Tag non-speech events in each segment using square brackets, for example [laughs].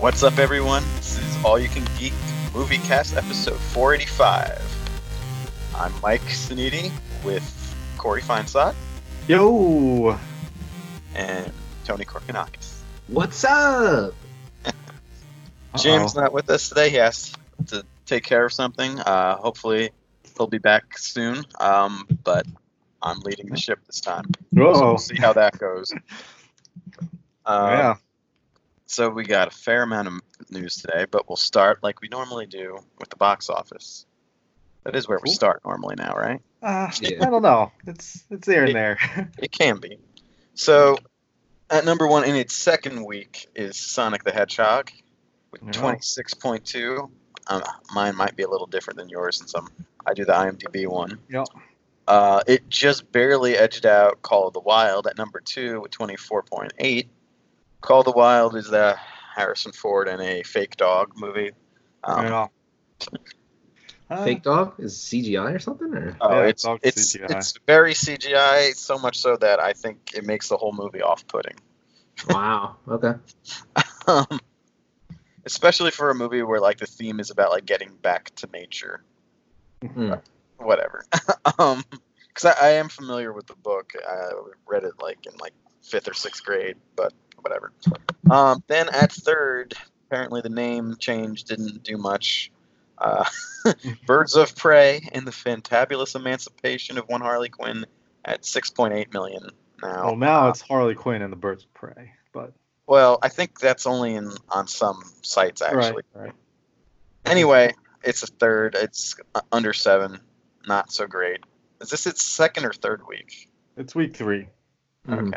What's up, everyone? This is All You Can Geek Movie Cast episode 485. I'm Mike Saniti with Corey Feinsod Yo! and Tony Korkanakis. What's up? [laughs] Jim's Uh-oh. not with us today. He has to take care of something. Uh, hopefully, he'll be back soon. Um, but I'm leading the ship this time. So we'll see how that goes. [laughs] Uh, yeah. So we got a fair amount of news today, but we'll start like we normally do with the box office. That is where we start normally now, right? Uh, Yeah. I don't know. It's it's there and [laughs] there. It can be. So, at number one in its second week is Sonic the Hedgehog with Yeah. 26.2. Um, mine might be a little different than yours since I'm, I do the IMDb one. Yep. Uh, it just barely edged out Call of the Wild at number two with 24.8. Call of the Wild is the Harrison Ford and a fake dog movie. Um, yeah. Uh, Fake dog is CGI or something? Or Oh, Yeah, it's it's CGI. it's very CGI, so much so that I think it makes the whole movie off-putting. wow. Okay. [laughs] um, especially for a movie where like the theme is about like getting back to nature Hmm. whatever [laughs] um because I, I am familiar with the book i read it like in like fifth or sixth grade but whatever um then at third apparently the name change didn't do much uh, [laughs] birds of prey and the fantabulous emancipation of one harley quinn at 6.8 million now Well, now it's Harley Quinn and the Birds of Prey, but well i think that's only in on some sites actually right, right. Anyway, it's a third. It's uh, under seven. Not so great. Is this its second or third week? It's week three. Mhm.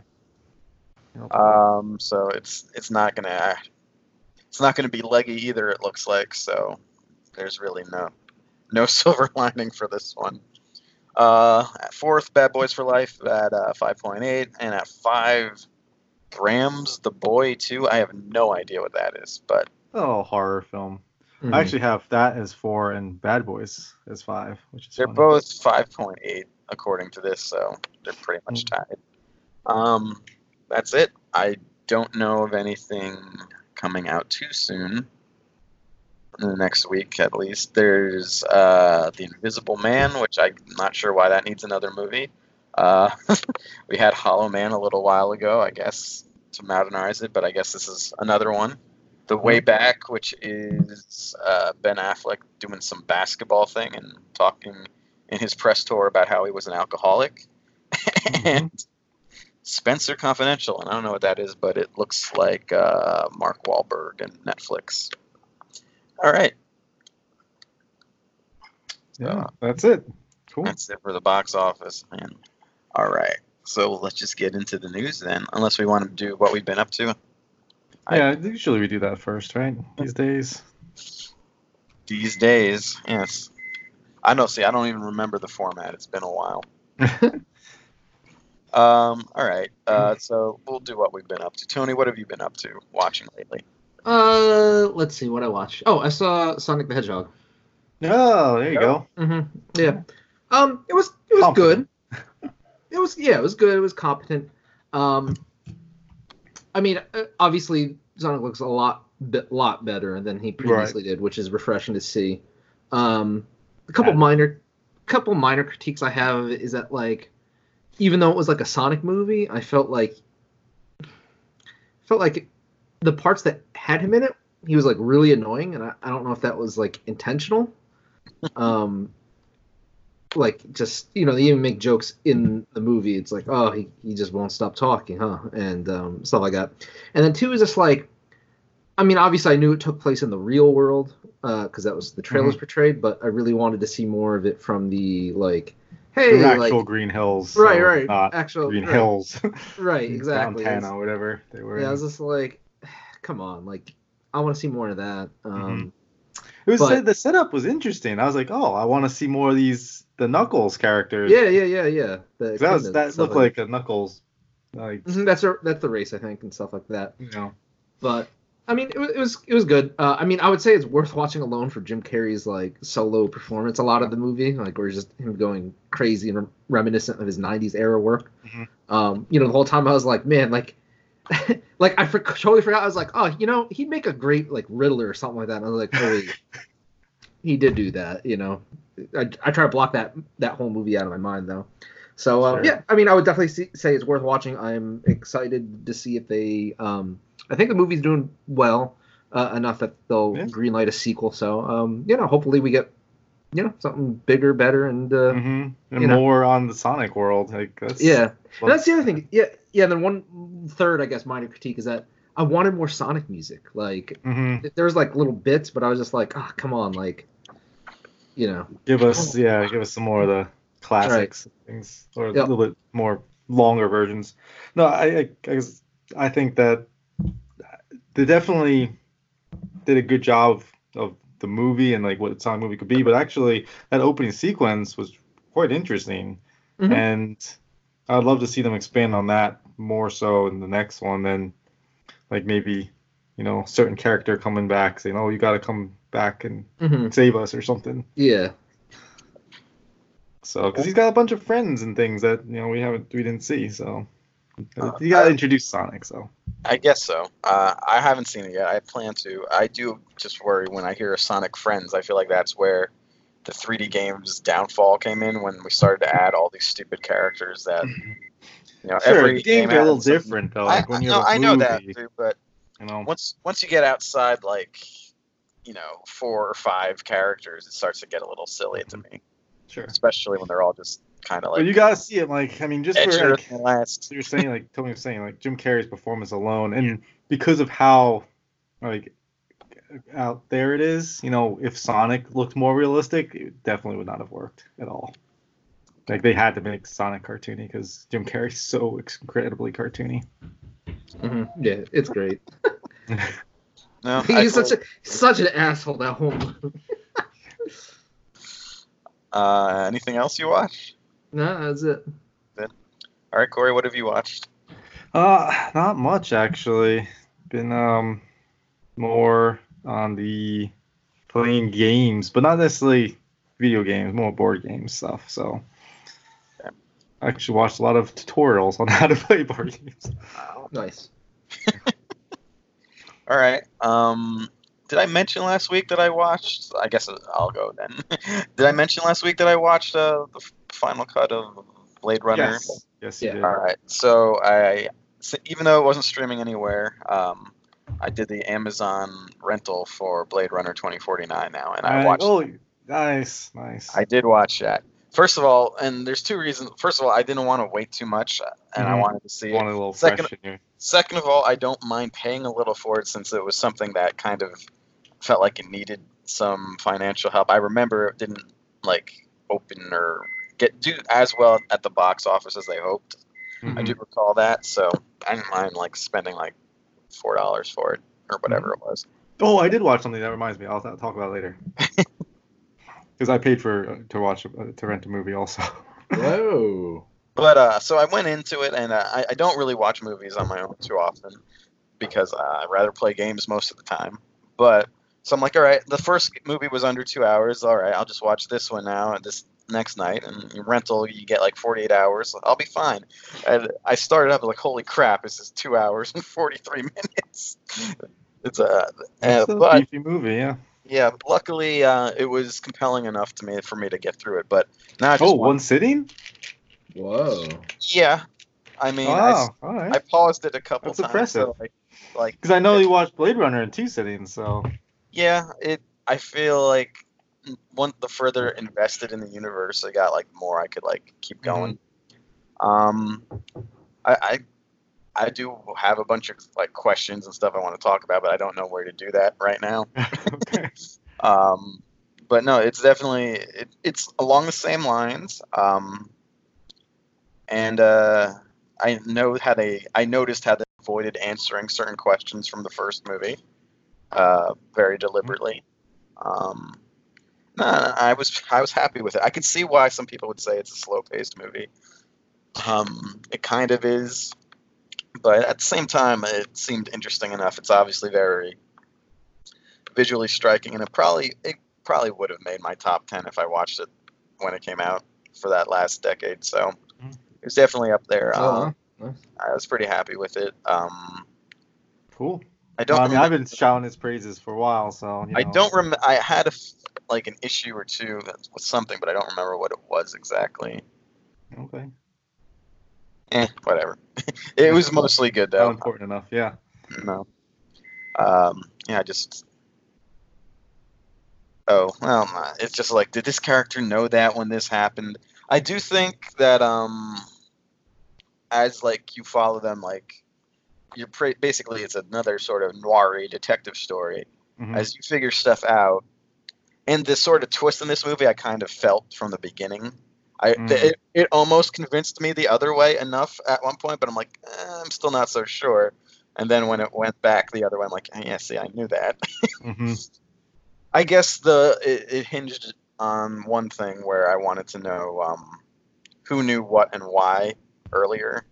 Okay. Um, so it's it's not gonna it's not gonna be leggy either. It looks like so. There's really no no [laughs] silver lining for this one. Uh, at fourth, Bad Boys for Life at uh, 5.8, and at five, Brahms the Boy 2. I have no idea what that is, but oh, horror film. Mhm. I actually have that as four and Bad Boys as five, which is They're funny. both 5.8 according to this, so they're pretty much Mm. tied. Um, that's it. I don't know of anything coming out too soon. In the next week, at least. There's uh, The Invisible Man, which I'm not sure why that needs another movie. Uh, [laughs] we had Hollow Man a little while ago, I guess, to modernize it, but I guess this is another one. The Way Back, which is uh, Ben Affleck doing some basketball thing and talking in his press tour about how he was an alcoholic. [laughs] and Spencer Confidential, and I don't know what that is, but it looks like uh, Mark Wahlberg and Netflix. All right, Yeah, that's it. Cool. that's it for the box office, man. All right, so let's just get into the news then, unless we want to do what we've been up to I- Yeah, usually we do that first, right? These days. these days. Yes, I know. See, I don't even remember the format. It's been a while. [laughs] Um, all right. Uh, so we'll do what we've been up to. Tony, what have you been up to watching lately? Uh, let's see what I watched. Oh, I saw Sonic the Hedgehog. oh, there you go. Mm-hmm. Yeah. Um, it was it was Competent. good. [laughs] It was yeah, it was good. It was competent. Um, I mean, uh, obviously Sonic looks a lot bit lot better than he previously did, which is refreshing to see. Um, a couple Yeah. minor, couple minor critiques I have is that like, even though it was like a Sonic movie, I felt like felt like the parts that had him in it, he was like really annoying, and I, I don't know if that was like intentional. [laughs] Um, like just you know they even make jokes in the movie. It's like oh he, he just won't stop talking huh? And um, stuff like that. And then two is just like i mean obviously i knew it took place in the real world because that was the trailers portrayed but i really wanted to see more of it from the like hey The like actual Green Hills. right so right Not actual Green right, Hills. [laughs] right exactly Montana, or whatever they were. yeah i was just like [sighs] come on like i want to see more of that um It was But- the setup was interesting. I was like, oh, I want to see more of these the Knuckles characters. yeah yeah yeah yeah the that was that looked like a Knuckles, like Mhm, that's a, that's the race i think and stuff like that you know. but I mean, it was it was, it was good. Uh, I mean, I would say it's worth watching alone for Jim Carrey's like solo performance. A lot of the movie, like where it's just him going crazy and reminiscent of his '90s era work. Mhm. Um, you know, the whole time I was like, man, like [laughs] like I for, totally forgot. I was like, oh, you know, he'd make a great like Riddler or something like that. And I was like, wait, [laughs] he did do that. You know, I, I try to block that that whole movie out of my mind though. So um, Sure. yeah, I mean, I would definitely see, say it's worth watching. I'm excited to see if they. Um, I think the movie's doing well uh, enough that they'll Yeah. greenlight a sequel. So um, you know, hopefully we get you know something bigger, better, and uh, hmm And you know. more on the Sonic world. Like that's yeah. And that's the other thing. Yeah, yeah. And then one third, I guess, minor critique is that I wanted more Sonic music. Like hmm there was like little bits, but I was just like, ah, come on, like, you know, Give us yeah, give us some more of the classics things or a little bit more longer versions. No, I I, I, guess- I think that they definitely did a good job of the movie and like what a Sonic movie could be, but actually that opening sequence was quite interesting. Mhm. And I'd love to see them expand on that more so in the next one than like maybe, you know, certain character coming back saying, Oh, you gotta come back and Mhm. save us or something. yeah, So, because he's got a bunch of friends and things that you know we haven't we didn't see. So, Uh, you got to introduce Sonic. So, I guess so. Uh, I haven't seen it yet. I plan to. I do just worry when I hear Sonic Friends. I feel like that's where the 3D games downfall came in when we started to add all these stupid characters that mm-hmm. you know sure, every the games game are a little has different though. I, Like when I you know, have a I know that, movie, too, but you know, once once you get outside like you know four or five characters, it starts to get a little silly to mm-hmm. me, sure. especially when they're all just kind of But like you got to see it. Like, I mean, just for like, last. you're saying, like [laughs] Tony was saying, like Jim Carrey's performance alone, and because of how like out there it is, you know, if Sonic looked more realistic, it definitely would not have worked at all. Like they had to make Sonic cartoony because Jim Carrey's so incredibly cartoony. Mhm. yeah, it's great. [laughs] No, I He's such a such an asshole that whole. movie. uh, anything else you watch? No, that's it. All right, Corey, what have you watched? Uh, not much actually. Been um more on the playing games, but not necessarily video games, more board game stuff. So Okay. I actually watched a lot of tutorials on [laughs] how to play board games. Wow. Nice. [laughs] All right. Um, did I mention last week that I watched? I guess I'll go then. [laughs] did I mention last week that I watched uh, the f- final cut of Blade Runner? Yes, yes, you Yeah. did. All right. So I, so even though it wasn't streaming anywhere, um, I did the Amazon rental for Blade Runner 2049 now, and I Alright, watched. Oh, nice, nice. I did watch that. First of all, and there's two reasons. First of all, I didn't want to wait too much, and I Mhm. wanted to see it. wanted a little Second- fresh in here. Second of all, I don't mind paying a little for it since it was something that kind of felt like it needed some financial help. I remember it didn't like open or get do as well at the box office as they hoped. I Mhm. do recall that, so I didn't mind like spending like four dollars for it or whatever it was. Oh, I did watch something that reminds me. I'll t- talk about it later. [laughs] Because I paid for uh, to watch uh, to rent a movie also. Whoa. [laughs] But uh, so I went into it, and uh, I, I don't really watch movies on my own too often because uh, I rather play games most of the time. But so I'm like, all right, the first movie was under two hours. All right, I'll just watch this one now and this next night. And rental, you get like 48 hours. I'll be fine. And I started up like, holy crap, this is two hours and 43 [laughs] minutes. It's a, uh, a but beefy movie, yeah. yeah, luckily uh, it was compelling enough to me for me to get through it. But now I just Oh, want- one sitting? Whoa. yeah. I mean, I, Oh, all right. I paused it a couple That's times. impressive. So like, like, Because I know you watched Blade Runner in two sittings, so yeah, it. I feel like one the further invested in the universe, I got like more I could like keep going. Um, I, I I do have a bunch of like questions and stuff I want to talk about, but I don't know where to do that right now. [laughs] okay. [laughs] Um, but no, it's definitely it, it's along the same lines. Um, and uh, I know how they I noticed how they avoided answering certain questions from the first movie, uh, very deliberately. Um, no, I was I was happy with it. I could see why some people would say it's a slow paced movie. Um, it kind of is, but at the same time, it seemed interesting enough. It's obviously very visually striking, and it probably it probably would have made my top ten if I watched it when it came out for that last decade. So Mhm. it was definitely up there. Oh, Um, Nice. I was pretty happy with it. Um, Cool. I don't. I mean, I've been shouting his praises for a while, so you I don't remember. I had a like an issue or two with something, but I don't remember what it was exactly. Okay. Eh, whatever. [laughs] it was mostly good Not though. important enough. Yeah. No. Um, yeah, I just. Oh well, it's just like, did this character know that when this happened? I do think that um, as like you follow them, like you're pre- basically it's another sort of noir detective story. Mhm. As you figure stuff out, and the sort of twist in this movie, I kind of felt from the beginning. I Mm. it, it almost convinced me the other way enough at one point, but I'm like, eh, I'm still not so sure. And then when it went back the other way, I'm like, yeah, see, I knew that. [laughs] Mhm. I guess the it, it hinged on one thing where I wanted to know um, who knew what and why earlier.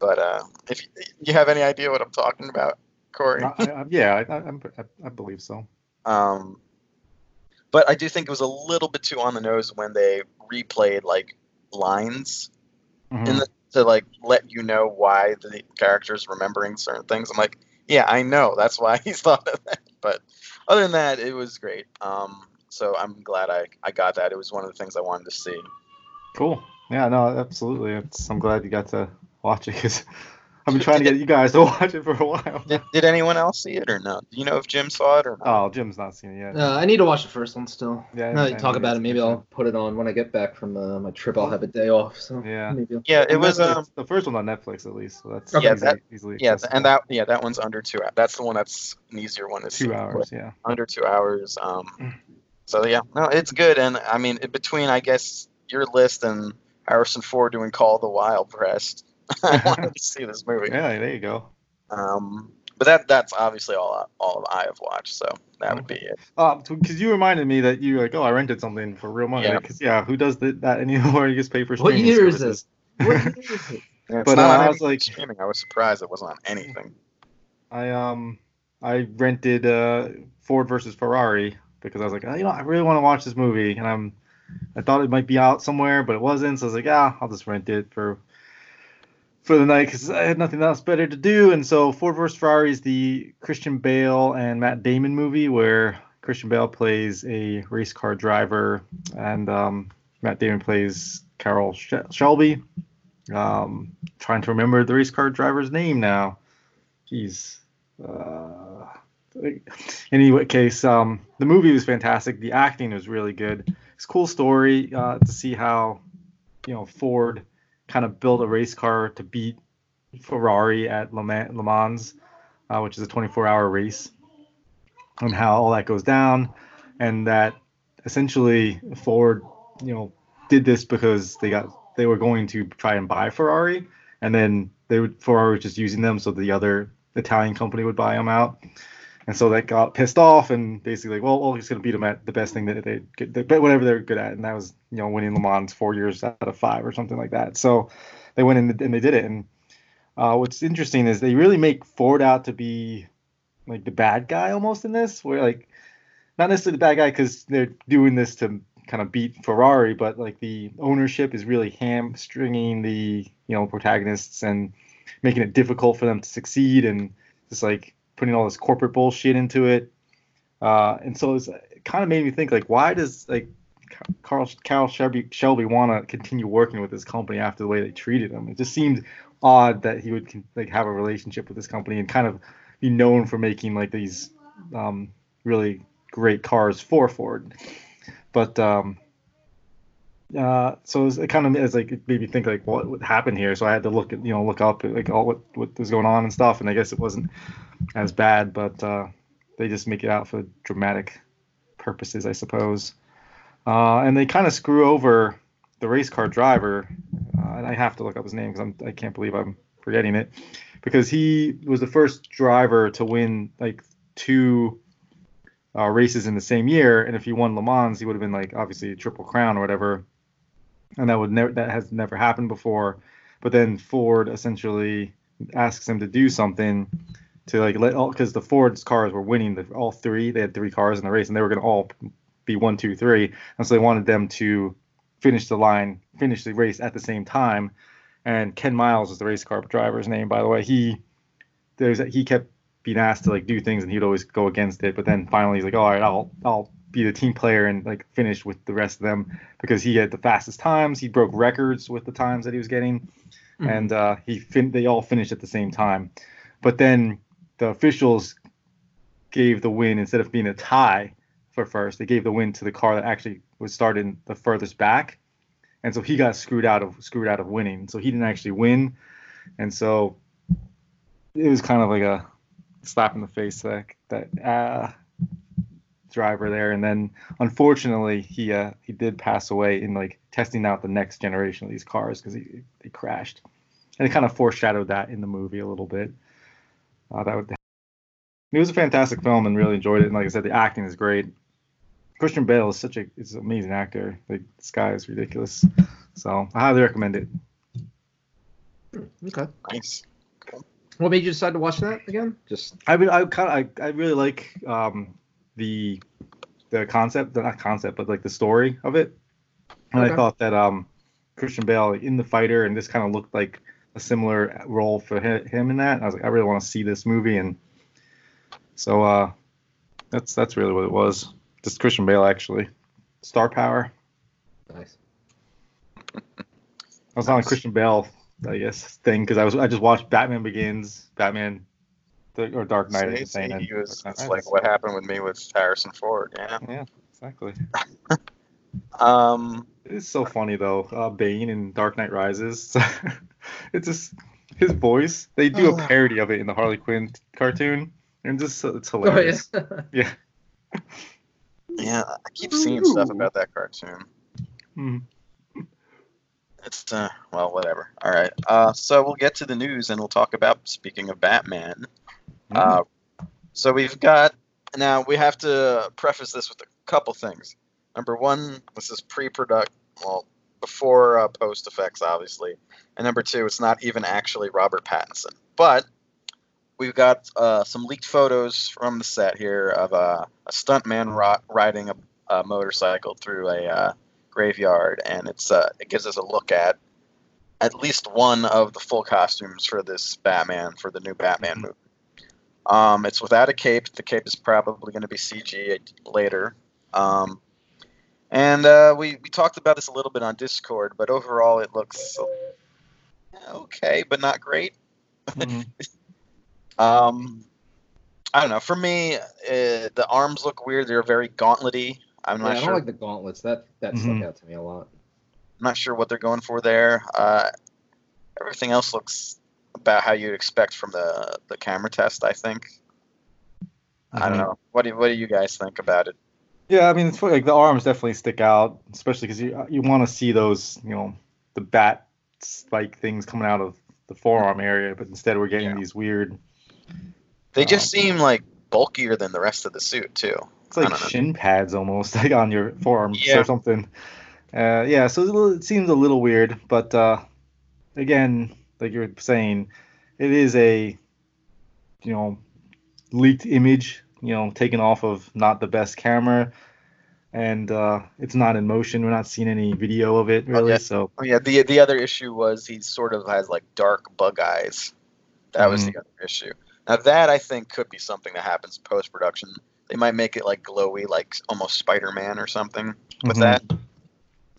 But uh, if you, you have any idea what I'm talking about, Corey, I, I, yeah, I, I, I, I believe so. um, but I do think it was a little bit too on the nose when they replayed like lines Mhm. in the, to like let you know why the character's remembering certain things. I'm like, yeah, I know that's why [laughs] he's thought of that. But other than that, it was great. Um, so I'm glad I, I got that. It was one of the things I wanted to see. Cool. Yeah, no, absolutely. It's, I'm glad you got to watch it because I've been trying to get you guys to [laughs] watch it for a while. Did, did anyone else see it or no? Do you know if Jim saw it or not? Oh, Jim's not seen it yet. Uh, I need to watch the first one still. Yeah, Now that you talk about it, maybe I'll put it on when I get back from uh, my trip. I'll have a day off. So Yeah. maybe yeah, it was. Um, the first one on Netflix at least, so that's Okay. Yeah, easy, that- easily yeah, accessible. and that yeah, that one's under two. hou- That's the one that's an easier one to see. two hours. Yeah. under two hours. Um, so yeah, no, it's good. And I mean, between, I guess your list and Harrison Ford doing Call of the Wild Pressed, [laughs] I wanted [laughs] to see this movie. Yeah, there you go. Um, but that that's obviously all all I have watched. So that would be it. Uh, because you reminded me that you like, oh, I rented something for real money. Yeah. Because yeah, who does th- that anymore? [laughs] You just pay for What streaming year is this? What year is it? And it's But, uh, I was like- streaming. I was surprised it wasn't on anything. I um I rented uh Ford versus Ferrari because I was like, oh, you know, I really want to watch this movie, and I'm I thought it might be out somewhere, but it wasn't. So I was like, yeah, I'll just rent it for for the night because I had nothing else better to do. And so Ford versus Ferrari is the Christian Bale and Matt Damon movie where Christian Bale plays a race car driver and um, Matt Damon plays Carroll Sh- Shelby. Um, trying to remember the race car driver's name now. Jeez. Uh, [laughs] in any case, um, the movie was fantastic. The acting was really good. It's a cool story uh, to see how, you know, Ford kind of built a race car to beat Ferrari at Le Mans, Le Mans uh, which is a 24-hour race, and how all that goes down, and that essentially Ford, you know, did this because they got they were going to try and buy Ferrari, and then they would Ferrari was just using them so the other Italian company would buy them out. And so they got pissed off and basically, like, well, we're just going to beat them at the best thing that they could, but whatever they're good at. And that was, you know, winning Le Mans four years out of five or something like that. So they went in and they did it. And uh, what's interesting is they really make Ford out to be like the bad guy almost in this, where like, not necessarily the bad guy because they're doing this to kind of beat Ferrari, but like the ownership is really hamstringing the, you know, protagonists and making it difficult for them to succeed and just like putting all this corporate bullshit into it. Uh, and so it's, it kind of made me think like, why does like Carl Carl Shelby Shelby want to continue working with this company after the way they treated him? It just seemed odd that he would like have a relationship with this company and kind of be known for making like these um, really great cars for Ford. But um, uh, so it, it kind of is like it made me think like what, what happened here. So I had to look at you know look up like all what what was going on and stuff. And I guess it wasn't as bad, but uh, they just make it out for dramatic purposes, I suppose. Uh, and they kind of screw over the race car driver. Uh, and I have to look up his name because I can't believe I'm forgetting it because he was the first driver to win like two uh, races in the same year. And if he won Le Mans, he would have been like obviously a triple crown or whatever. And that would never that has never happened before. But then Ford essentially asks him to do something to like let all because the Ford's cars were winning the all three. They had three cars in the race, and they were going to all be one, two, three. And so they wanted them to finish the line, finish the race at the same time. And Ken Miles is the race car driver's name, by the way. He there's he kept being asked to like do things and he'd always go against it. But then finally he's like, all right, I'll I'll be the team player and like finish with the rest of them because he had the fastest times. He broke records with the times that he was getting, Mhm. and uh, he fin- they all finished at the same time. But then the officials gave the win instead of being a tie for first. They gave the win to the car that actually was started the furthest back, and so he got screwed out of screwed out of winning. So he didn't actually win, and so it was kind of like a slap in the face that that uh, driver there. And then unfortunately, he uh, he did pass away in like testing out the next generation of these cars because he they crashed, and it kind of foreshadowed that in the movie a little bit. Uh, that would. It was a fantastic film and really enjoyed it. And like I said, the acting is great. Christian Bale is such a is an amazing actor. Like this guy is ridiculous. So I highly recommend it. Okay. Nice. What made you decide to watch that again? Just I mean, I kind of I, I really like um the the concept, not concept, but like the story of it. And Okay. I thought that um Christian Bale in the fighter and this kind of looked like a similar role for him in that. I was like, I really want to see this movie, and so uh that's that's really what it was. Just Christian Bale actually, star power. nice. I was on a Christian Bale, I guess, thing because I was I just watched Batman Begins, Batman, the, or Dark Knight. I should See, and he was, Dark it's Knight like what happened with me with Harrison Ford. Yeah. Yeah, exactly. [laughs] Um. It's so funny though. Uh, Bane in Dark Knight Rises. [laughs] it's just his voice. They do a Oh. parody of it in the Harley Quinn cartoon, and just it's Oh hilarious. yeah. [laughs] yeah. Yeah, I keep seeing stuff about that cartoon. Mhm. It's uh, well, whatever. All right. Uh, so we'll get to the news and we'll talk about speaking of Batman. Uh, so we've got now we have to preface this with a couple things. Number one, this is pre-product, well, before uh, post effects, obviously, and number two, it's not even actually Robert Pattinson, but we've got uh, some leaked photos from the set here of uh, a stuntman ro- riding a, a motorcycle through a uh, graveyard, and it's uh, it gives us a look at at least one of the full costumes for this Batman for the new Batman movie. Um, it's without a cape. The cape is probably going to be CG later. Um, and uh, we, we talked about this a little bit on Discord, but overall it looks okay, but not great. Mhm. [laughs] Um, I don't know. For me, uh, the arms look weird. They're very gauntlety. I'm Yeah, not I don't sure. like the gauntlets. That that Mhm. stuck out to me a lot. I'm not sure what they're going for there. Uh, everything else looks about how you'd expect from the the camera test. I think. I don't Mhm. know. What do what do you guys think about it? Yeah, I mean, it's like the arms definitely stick out, especially because you you want to see those, you know, the bat spike things coming out of the forearm area, but instead we're getting Yeah. these weird. They just Um, seem like bulkier than the rest of the suit too. It's like don't know. shin pads almost, [laughs] like on your forearms Yeah. or something. Uh, yeah, so it's a little- it seems a little weird, but uh, again, like you were saying, it is a, you know, leaked image, you know, taken off of not the best camera, and uh, it's not in motion. We're not seeing any video of it really, yeah. so Oh yeah. The the other issue was he sort of has like dark bug eyes. That was Mhm. the other issue. Now that I think could be something that happens post production. They might make it like glowy, like almost Spider Man or something with Mhm. that.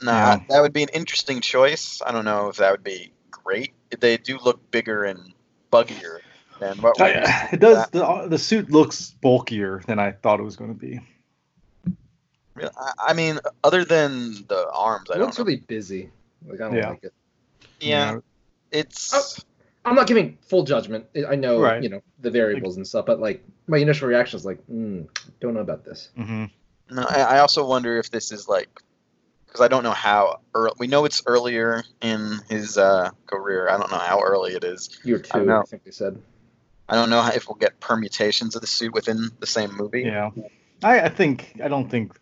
Nah, Yeah. that would be an interesting choice. I don't know if that would be great. They do look bigger and buggier than what we're used to I- it does. The, the suit looks bulkier than I thought it was going to be. Really, I, I mean, other than the arms, I It don't looks know. really busy. Like I don't Yeah. like it. yeah, it's. Oh. I'm not giving full judgment. I- I know, Right. you know, the variables and stuff, but like my initial reaction is like, mm, don't know about this. Mm-hmm. No, I, I also wonder if this is like because I don't know how early. We know it's earlier in his uh, career. I don't know how early it is. Year I two, know. I, think they said. I don't know if we'll get permutations of the suit within the same movie. Yeah, I, I think I don't think.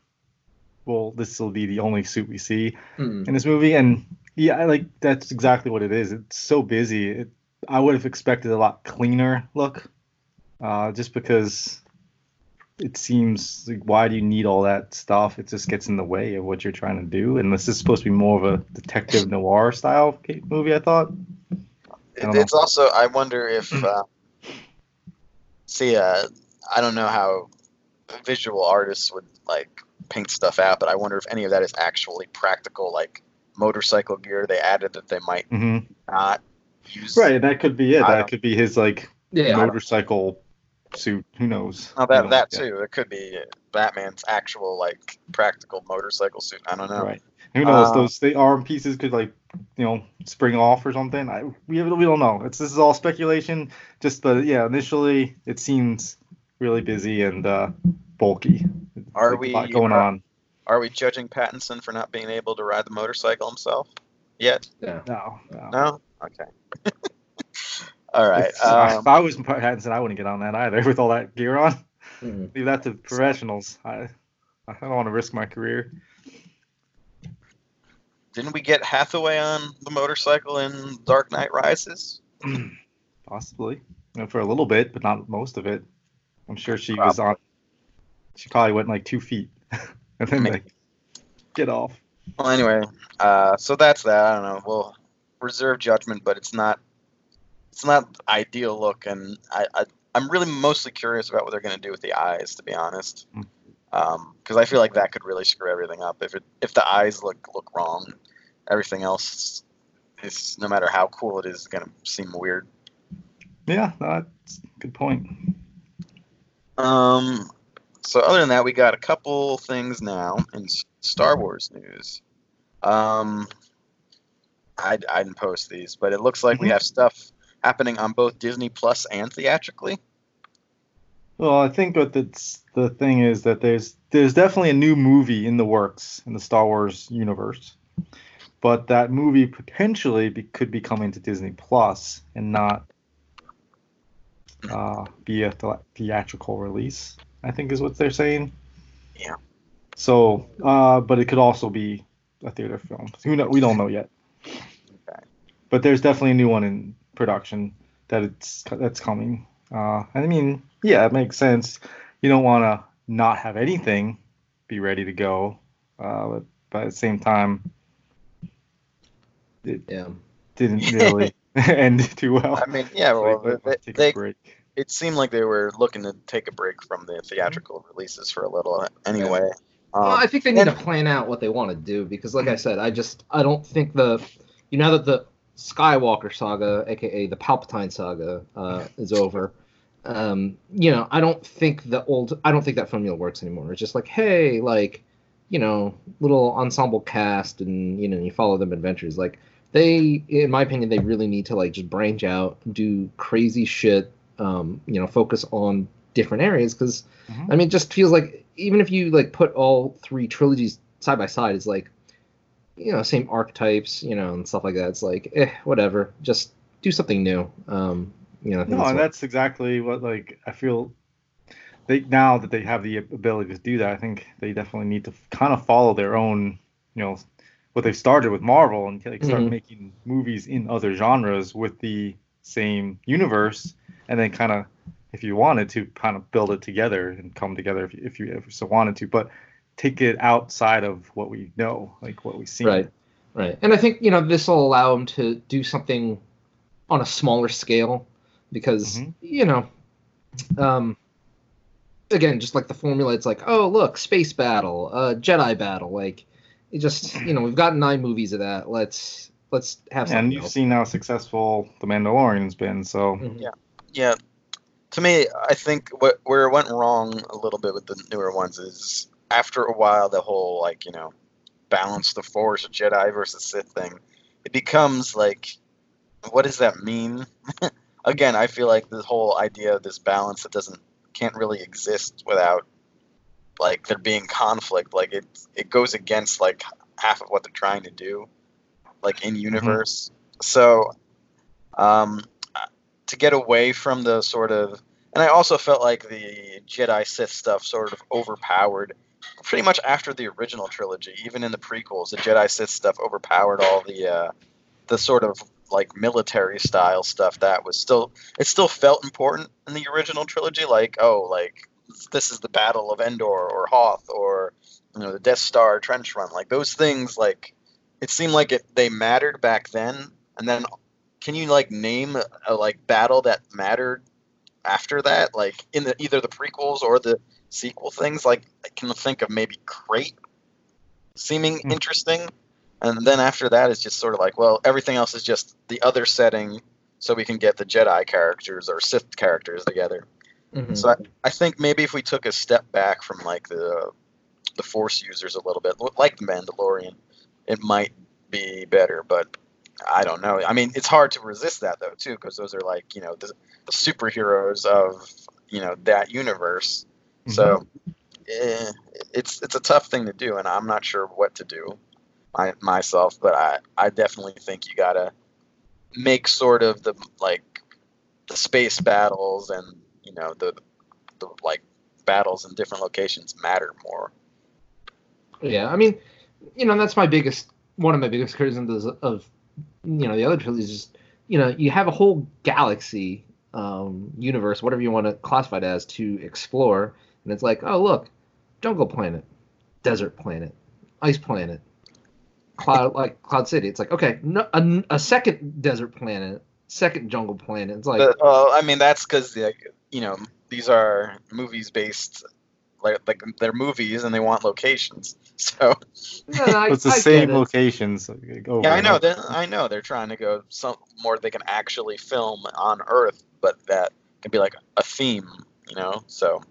Well, this will be the only suit we see Mm. in this movie, and yeah, I like that's exactly what it is. It's so busy. It, I would have expected a lot cleaner look, uh, just because it seems like why do you need all that stuff? It just gets in the way of what you're trying to do. And this is supposed to be more of a detective noir style movie. I thought. I know. it's also I wonder if [clears throat] uh, see uh, I don't know how visual artists would like paint stuff out, but I wonder if any of that is actually practical, like motorcycle gear they added that they might hmm not use. Right, that could be it. I That don't- could be his like Yeah, motorcycle suit. Who knows? Oh, You that know, that yeah. too. It could be Batman's actual like practical motorcycle suit. I don't know. Right. Who knows? Uh, Those the arm pieces could like, you know, spring off or something. I we we don't know. It's this is all speculation. Just but yeah, initially it seems really busy and uh, bulky. Are Like, a we- lot going are- on? Are we judging Pattinson for not being able to ride the motorcycle himself yet? yeah. No, no. No. Okay. [laughs] All right. If, Um, if I was Pattinson, I wouldn't get on that either with all that gear on. Mhm. Leave that to professionals. I I don't want to risk my career. Didn't we get Hathaway on the motorcycle in Dark Knight Rises? [clears throat] Possibly. You know, for a little bit, but not most of it. I'm sure she was on. She probably went like two feet, [laughs] and then Maybe. like get off. Well, anyway, uh, so that's that. I don't know. We'll reserve judgment, but it's not it's not ideal look, and I, I I'm really mostly curious about what they're going to do with the eyes, to be honest, Hmm. Because I feel like that could really screw everything up. If it if the eyes look look wrong, everything else is no matter how cool it is going to seem weird. Yeah, that's a good point. Um, so other than that, we got a couple things now in Star Wars news. Um, I, I didn't post these, but it looks like we Mhm. have stuff happening on both Disney Plus and theatrically. Well, I think what that's the thing is that there's there's definitely a new movie in the works in the Star Wars universe, but that movie potentially be, could be coming to Disney Plus and not uh, be a th- theatrical release. I think is what they're saying. Yeah. So, uh, but it could also be a theater film. Who know? We don't know yet. Okay. But there's definitely a new one in production that it's that's coming. Uh, I mean, yeah, it makes sense. You don't want to not have anything be ready to go, uh, but, but at the same time, it Yeah. didn't [laughs] really [laughs] end too well. I mean, yeah, well, They- they they, a they, break. it seemed like they were looking to take a break from the theatrical releases for a little anyway. Well, Um, I think they need and- to plan out what they want to do because, like I said, I just I don't think the you know that the Skywalker saga, aka the Palpatine saga, uh, is over. Um, you know, I don't think the old I don't think that formula works anymore. It's just like, hey, like, you know, little ensemble cast, and you know, you follow them adventures. Like they, in my opinion, they really need to like just branch out, do crazy shit. Um, you know, focus on different areas because Mhm. I mean, it just feels like even if you like put all three trilogies side by side, it's like you know same archetypes, you know, and stuff like that. It's like eh, whatever, just do something new. Um, you know, No, that's and what- that's exactly what like I feel. They now that they have the ability to do that, I think they definitely need to kind of follow their own, you know, what they've started with Marvel and like start Mhm. making movies in other genres with the same universe, and then kind of, if you wanted to, kind of build it together and come together if you, if you ever so wanted to, but take it outside of what we know, like what we see. Right. Right. And I think, you know, this will allow them to do something on a smaller scale because, Mhm. you know, um, again, just like the formula, it's like, oh, look, space battle, uh, Jedi battle. Like, it just, you know, we've got nine movies of that. Let's, let's have something And you've else. seen how successful The Mandalorian's been, so Mhm. yeah to me i think what where it went wrong a little bit with the newer ones is after a while the whole like you know balance the force jedi versus sith thing it becomes like what does that mean [laughs] again i feel like the whole idea of this balance that doesn't can't really exist without like there being conflict like it it goes against like half of what they're trying to do like in universe. So um to get away from the sort of and I also felt like the Jedi Sith stuff sort of overpowered pretty much after the original trilogy, even in the prequels, the Jedi Sith stuff overpowered all the uh, the sort of like military style stuff that was still it still felt important in the original trilogy, like oh like this is the Battle of Endor or Hoth or you know the Death Star trench run. Like those things, like it seemed like it they mattered back then, and then can you like name a, a like battle that mattered after that, like in the either the prequels or the sequel things? Like I can think of maybe Crait seeming Hmm. interesting, and then after that it's just sort of like well everything else is just the other setting, so we can get the Jedi characters or Sith characters together. Mhm. So I, I think maybe if we took a step back from like the the Force users a little bit, like the Mandalorian, it might be better. But I don't know. I mean, it's hard to resist that though too, because those are like you know the, the superheroes of you know that universe. So eh, it's it's a tough thing to do, and I'm not sure what to do my, myself. But I I definitely think you gotta make sort of the like the space battles and you know the the like battles in different locations matter more. Yeah, I mean, you know, that's my biggest one of my biggest criticisms of, you know the other trilogy is you know you have a whole galaxy um, universe, whatever you want to classify it as, to explore, and it's like, oh look, jungle planet, desert planet, ice planet, cloud like Cloud City. It's like okay, no, a, a second desert planet, second jungle planet. It's like But, well, I mean that's because like you know these are movies based like like they're movies and they want locations. [laughs] So no, I, it's the I same it. locations. like, yeah, I know over. they're I know they're trying to go some more they can actually film on Earth, but that can be like a theme, you know. So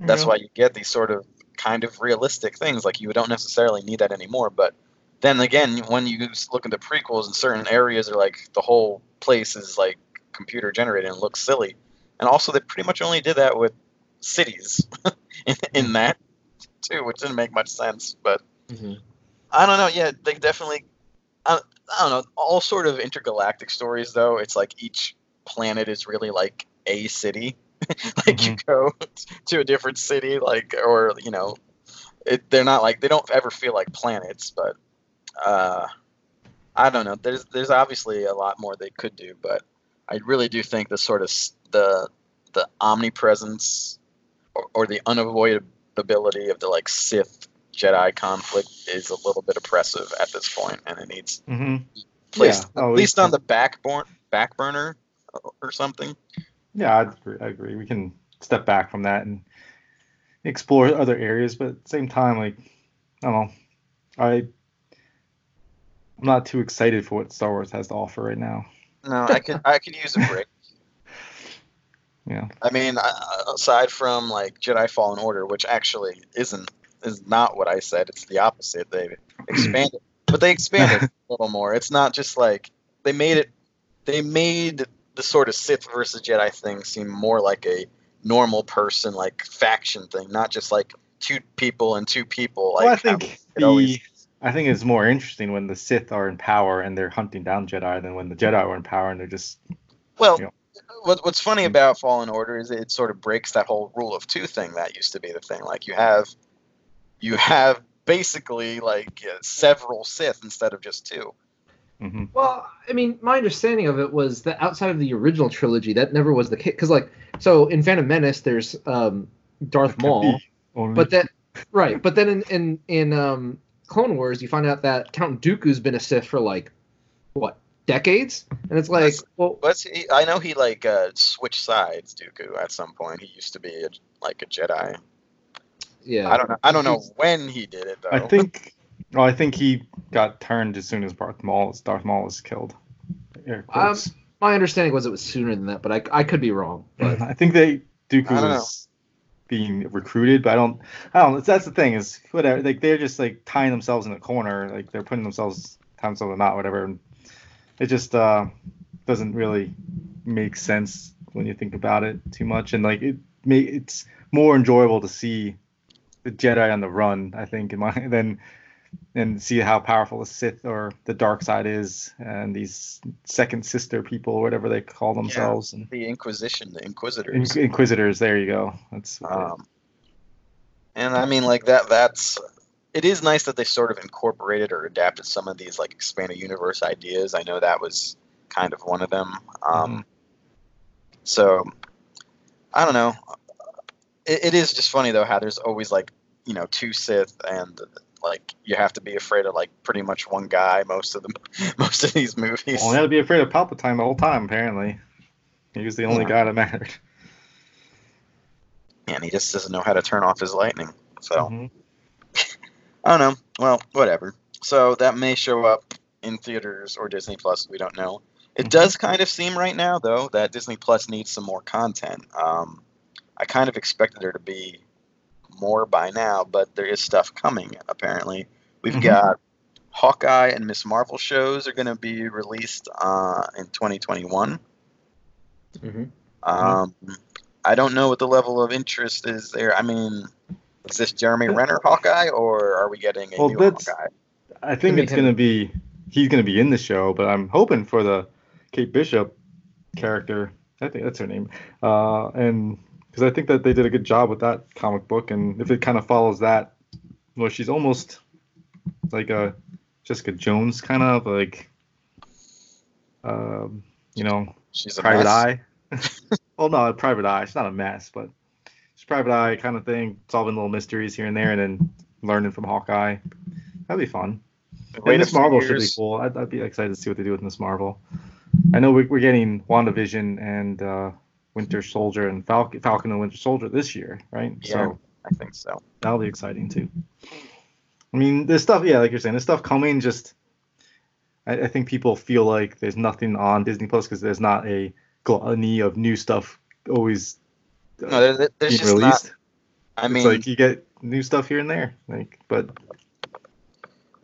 that's Yeah. why you get these sort of kind of realistic things. Like you don't necessarily need that anymore, but then again, when you look at the prequels, in certain areas are like the whole place is like computer generated and looks silly. And also, they pretty much only did that with cities [laughs] in, in that too, which didn't make much sense. But Mhm. I don't know. Yeah, they definitely. I, I don't know. All sort of intergalactic stories, though. It's like each planet is really like a city. [laughs] like you go to a different city, like or you know, it, they're not like they don't ever feel like planets, but uh, I don't know. There's there's obviously a lot more they could do, but I really do think the sort of the the omnipresence or, or the unavoidability of the like Sith Jedi conflict is a little bit oppressive at this point, and it needs Mhm. placed Yeah. Oh, at least on the back born, back burner or something. Yeah, I agree, I agree. We can step back from that and explore other areas, but at the same time, like I don't know, I I'm not too excited for what Star Wars has to offer right now. No, I could I could use a break. [laughs] Yeah. I mean, uh, aside from like Jedi Fallen Order, which actually isn't is not what I said. It's the opposite. They [clears throat] expanded, but they expanded a [laughs] little more. It's not just like they made it. They made the sort of Sith versus Jedi thing seem more like a normal person, like faction thing, not just like two people and two people. Like well, I think the always- I think it's more interesting when the Sith are in power and they're hunting down Jedi than when the Jedi are in power and they're just Well, you know. what, what's funny about Fallen Order is it sort of breaks that whole rule of two thing that used to be the thing. Like you have, you have basically like uh, several Sith instead of just two. mhm. Well, I mean, my understanding of it was that outside of the original trilogy, that never was the case. Because, like, so in Phantom Menace, there's um, Darth Maul, but then right, but then in in in um, Clone Wars, you find out that Count Dooku's been a Sith for like what decades, and it's like, That's- well, But he, I know he like uh, switched sides, Dooku, at some point. He used to be a, like a Jedi. yeah, I don't know. I don't know when he did it though. I think well, I think he got turned as soon as Darth Maul Darth Maul was killed. Air quotes. my understanding was it was sooner than that, but I I could be wrong. But I think they Dooku I don't was being recruited, but I don't. I don't. That's the thing is whatever. Like they're just like tying themselves in a corner. Like they're putting themselves tying themselves in a knot, whatever. And it just uh, doesn't really make sense when you think about it too much. And like it, may, it's more enjoyable to see the Jedi on the run. I think in my [laughs] than and see how powerful the Sith or the dark side is, and these second sister people, whatever they call themselves, and the Inquisition, the Inquisitors. Inq- Inquisitors. There you go. That's Um, and I mean, like that. That's it is nice that they sort of incorporated or adapted some of these like expanded universe ideas. I know that was kind of one of them. Um, So I don't know. it, it is just funny though how there's always like you know two Sith and like you have to be afraid of like pretty much one guy most of the [laughs] most of these movies. Well, you had to be afraid of Palpatine the whole time. Apparently, he was the only Yeah. guy that mattered. and he just doesn't know how to turn off his lightning. So Mhm. [laughs] I don't know. Well, whatever. So that may show up in theaters or Disney Plus. We don't know. It Mhm. does kind of seem right now, though, that Disney Plus needs some more content. Um, I kind of expected there to be more by now, but there is stuff coming. Apparently, we've Mhm. got Hawkeye and Miss Marvel shows are going to be released uh, in 2021. hmm Um, I don't know what the level of interest is there. I mean, is this Jeremy Renner Hawkeye, or are we getting a Well, new that's- Hawkeye? I think it's gonna be he's gonna be in the show, but I'm hoping for the Kate Bishop character. I think that's her name, uh, and because I think that they did a good job with that comic book, and if it kind of follows that, well, she's almost like a Jessica Jones kind of like, um, you know, She's a private eye. [laughs] well, no, a private eye. She's not a mess, but she's private eye kind of thing, solving little mysteries here and there, and then learning from Hawkeye. That'd be fun. Wait Miss Marvel should be cool. I'd, I'd be excited to see what they do with Miss Marvel. I know we, we're getting WandaVision and uh, Winter Soldier and Falcon, Falcon and Winter Soldier this year, right? Yeah. So I think so. that'll be exciting too. I mean, there's stuff, yeah, like you're saying, there's stuff coming. Just, I, I think people feel like there's nothing on Disney Plus because there's not a gluttony of new stuff always uh, No, there, there- there's being just released. not. I mean, it's like you get new stuff here and there, like, but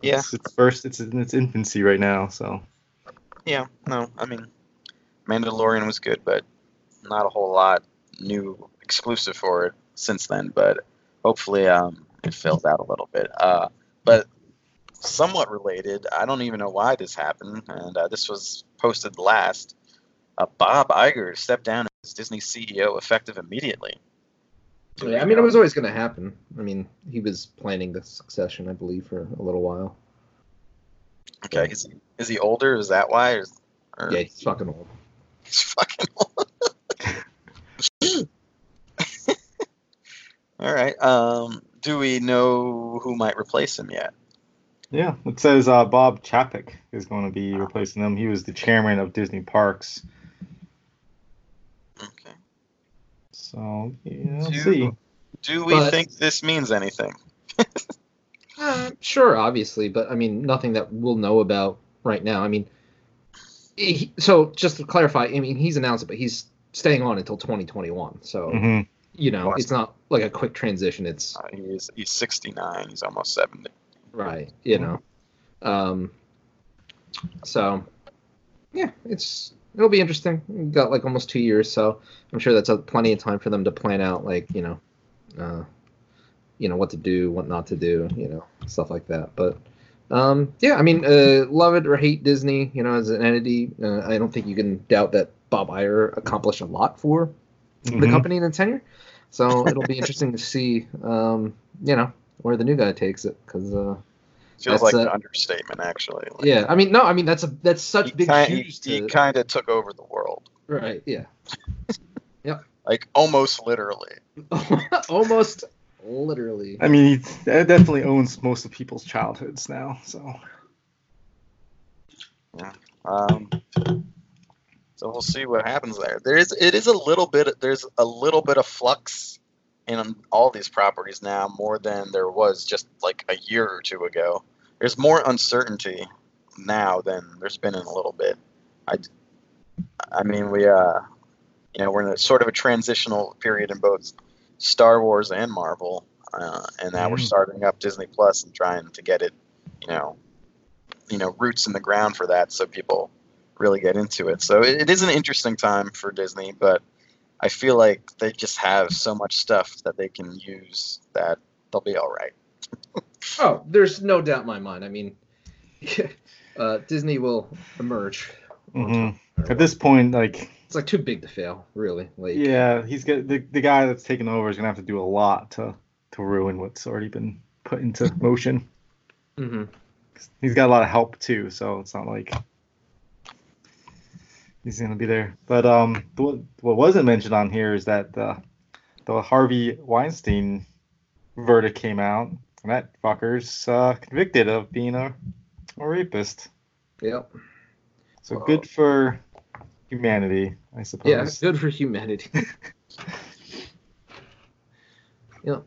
yeah, it's, it's first, it's in its infancy right now, so. yeah. No, I mean, Mandalorian was good, but not a whole lot new exclusive for it since then. But hopefully, um, it fills out a little bit. Uh, but somewhat related, I don't even know why this happened, and uh, this was posted last. Uh, Bob Iger stepped down as Disney CEO effective immediately. Yeah, I mean, it was always going to happen. I mean, he was planning the succession, I believe, for a little while. Okay, is he, is he older? Is that why? Or, or Yeah, he's fucking old. [laughs] he's fucking old. All right. Um, do we know who might replace him yet? Yeah, it says uh, Bob Chapek is going to be replacing him. He was the chairman of Disney Parks. Okay. So, yeah, we'll Do- see. Do we But- think this means anything? [laughs] Uh, sure, obviously, but I mean, nothing that we'll know about right now. I mean, he, so just to clarify, I mean, he's announced it, but he's staying on until 2021. So, hmm you know, it's not like a quick transition. It's Uh, he's he's 69. He's almost 70. right, you know. Um, so, yeah, it's it'll be interesting. We've got like almost two years, so I'm sure that's a, plenty of time for them to plan out, like you know, uh, you know what to do, what not to do, you know, stuff like that. But um, yeah, I mean, uh, love it or hate Disney, you know, as an entity, uh, I don't think you can doubt that Bob Iger accomplished a lot for the Mhm. company in the tenure. So it'll be [laughs] interesting to see, um, you know, where the new guy takes it, because. Uh, Feels like uh, an understatement, actually. Like, yeah, I mean, no, I mean that's a that's such He, big kind, shoes he, to kind of took over the world, right. Yeah, [laughs] like almost literally. [laughs] almost literally. I mean, he definitely owns most of people's childhoods now. So, Yeah. Um, so we'll see what happens there. There is it is a little bit there's a little bit of flux in all these properties now more than there was just like a year or two ago. There's more uncertainty now than there's been in a little bit. I, I mean we uh you know we're in a sort of a transitional period in both Star Wars and Marvel, uh, and now we're Mm. starting up Disney Plus and trying to get it, you know, you know roots in the ground for that so people really get into it so it, it is an interesting time for disney but i feel like they just have so much stuff that they can use that they'll be all right [laughs] Oh, there's no doubt in my mind. I mean, [laughs] uh, Disney will emerge. mhm. at this point, like, It's like too big to fail, really. Like, yeah, he's got the, the guy that's taking over is gonna have to do a lot to to ruin what's already been put into motion. [laughs] hmm He's got a lot of help too, so it's not like he's gonna be there. But um, what what wasn't mentioned on here is that uh, the Harvey Weinstein verdict came out, and that fucker's uh, convicted of being a, a rapist. Yep. So good for humanity, I suppose. Yeah, good for humanity. [laughs] yeah.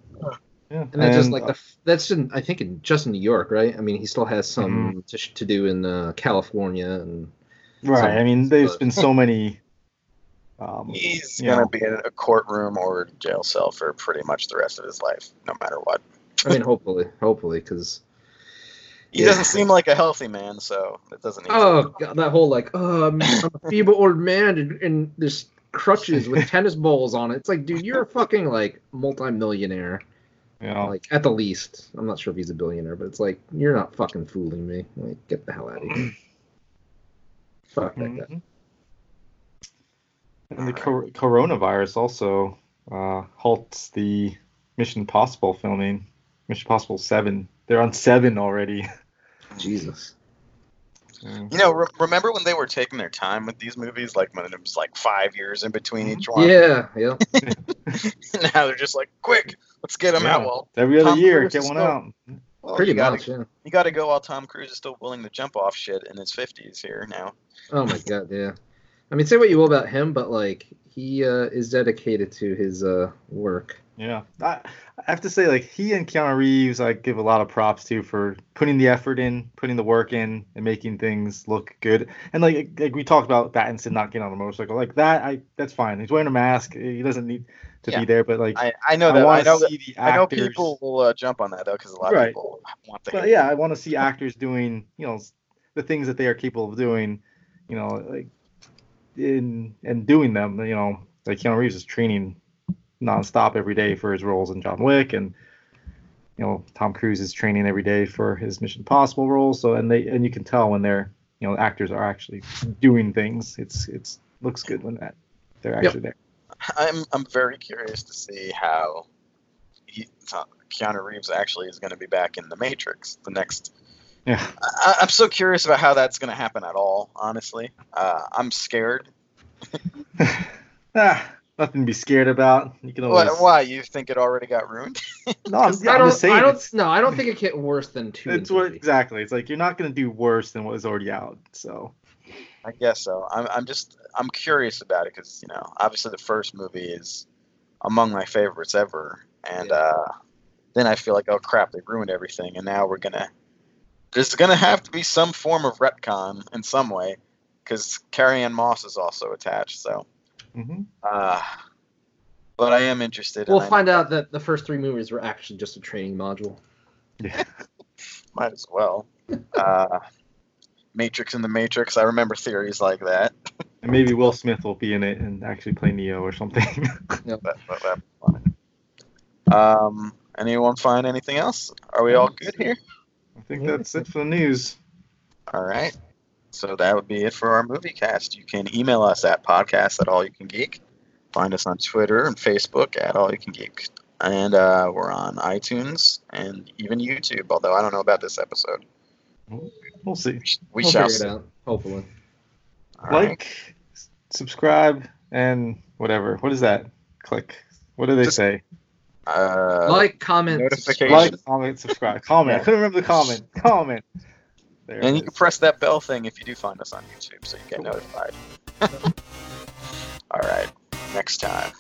Yeah, And that's just like uh, the that's in I think in just in New York, right? I mean, he still has some Mm-hmm. to, to do in uh, California and right. some- I mean, there's but- been so many. Um, [laughs] He's gonna be in a courtroom or jail cell for pretty much the rest of his life, no matter what. I mean, hopefully, hopefully, because He Yeah. doesn't seem like a healthy man, so it doesn't. Need oh god, that whole like oh, I'm, I'm a feeble old man and, and there's crutches with [laughs] tennis balls on it. It's like, dude, you're a fucking like multimillionaire, you know, like at the least. I'm not sure if he's a billionaire, but it's like you're not fucking fooling me. Like, get the hell out of here. [clears throat] Fuck that guy. Mhm. And the cor- coronavirus also uh, halts the Mission Possible filming. Mission Possible Seven. They're on seven already. [laughs] Jesus. You know, re- remember when they were taking their time with these movies, like when it was like five years in between each one? Yeah, yeah. [laughs] now they're just like, quick, let's get them out. Well, Every other Tom year, Cruise get one out. Well Pretty you gotta, much, yeah. You got to go while Tom Cruise is still willing to jump off shit in his fifties here now. Oh my god, yeah. I mean, say what you will about him, but like he uh, is dedicated to his uh, work. Yeah, I, I have to say, like he and Keanu Reeves, I give a lot of props to for putting the effort in, putting the work in, and making things look good. And like like we talked about Pattinson not getting on a motorcycle, like that, I that's fine. He's wearing a mask. He doesn't need to Yeah. be there, but like I, I know I that. I, want know to that. the I know people will uh, jump on that though, because a lot of people want the. But yeah, I want to see actors doing, you know, the things that they are capable of doing, you know, like in and doing them. You know, like Keanu Reeves is training nonstop every day for his roles in John Wick, and you know, Tom Cruise is training every day for his Mission Impossible role. So, and they and you can tell when they're, you know, actors are actually doing things. It's it's looks good when that they're Yep. actually there. I'm I'm very curious to see how he, Keanu Reeves actually is going to be back in the Matrix. The next, Yeah. I, I'm so curious about how that's going to happen at all. Honestly, uh, I'm scared. [laughs] ah, nothing to be scared about. You can Why, always. why you think it already got ruined? [laughs] No, I'm, I I'm don't. just saying. I don't. No, I don't think it get worse than two. and It's what exactly. It's like you're not gonna do worse than what is already out. So I guess so. I'm I'm just I'm curious about it because you know obviously the first movie is among my favorites ever, and Yeah. uh, then I feel like oh crap they ruined everything, and now we're gonna there's gonna have to be some form of retcon in some way because Carrie-Anne Moss is also attached. So, mhm. uh, but I am interested. We'll and I find out that the first three movies were actually just a training module. yeah, [laughs] might as well. Uh, Matrix in the Matrix. I remember theories like that. [laughs] and maybe Will Smith will be in it and actually play Neo or something. [laughs] That, that, that's fine. Um, anyone find anything else? Are we all good here? I think Yeah. that's it for the news. All right. So that would be it for our movie cast. You can email us at podcast at all you can geek. Find us on Twitter and Facebook at all you can geek. And uh, we're on iTunes and even YouTube, although I don't know about this episode. We'll see. We, sh- we we'll shall figure see. it out. Hopefully. All right. Like, s- subscribe, and whatever. What is that? Click. What do they Just- say? Uh, like, comment, notification. subscribe. Like, comment, subscribe. Comment. I couldn't remember the comment. [laughs] Comment. There and you can press that bell thing if you do find us on YouTube so you get notified. [laughs] all right. Next time.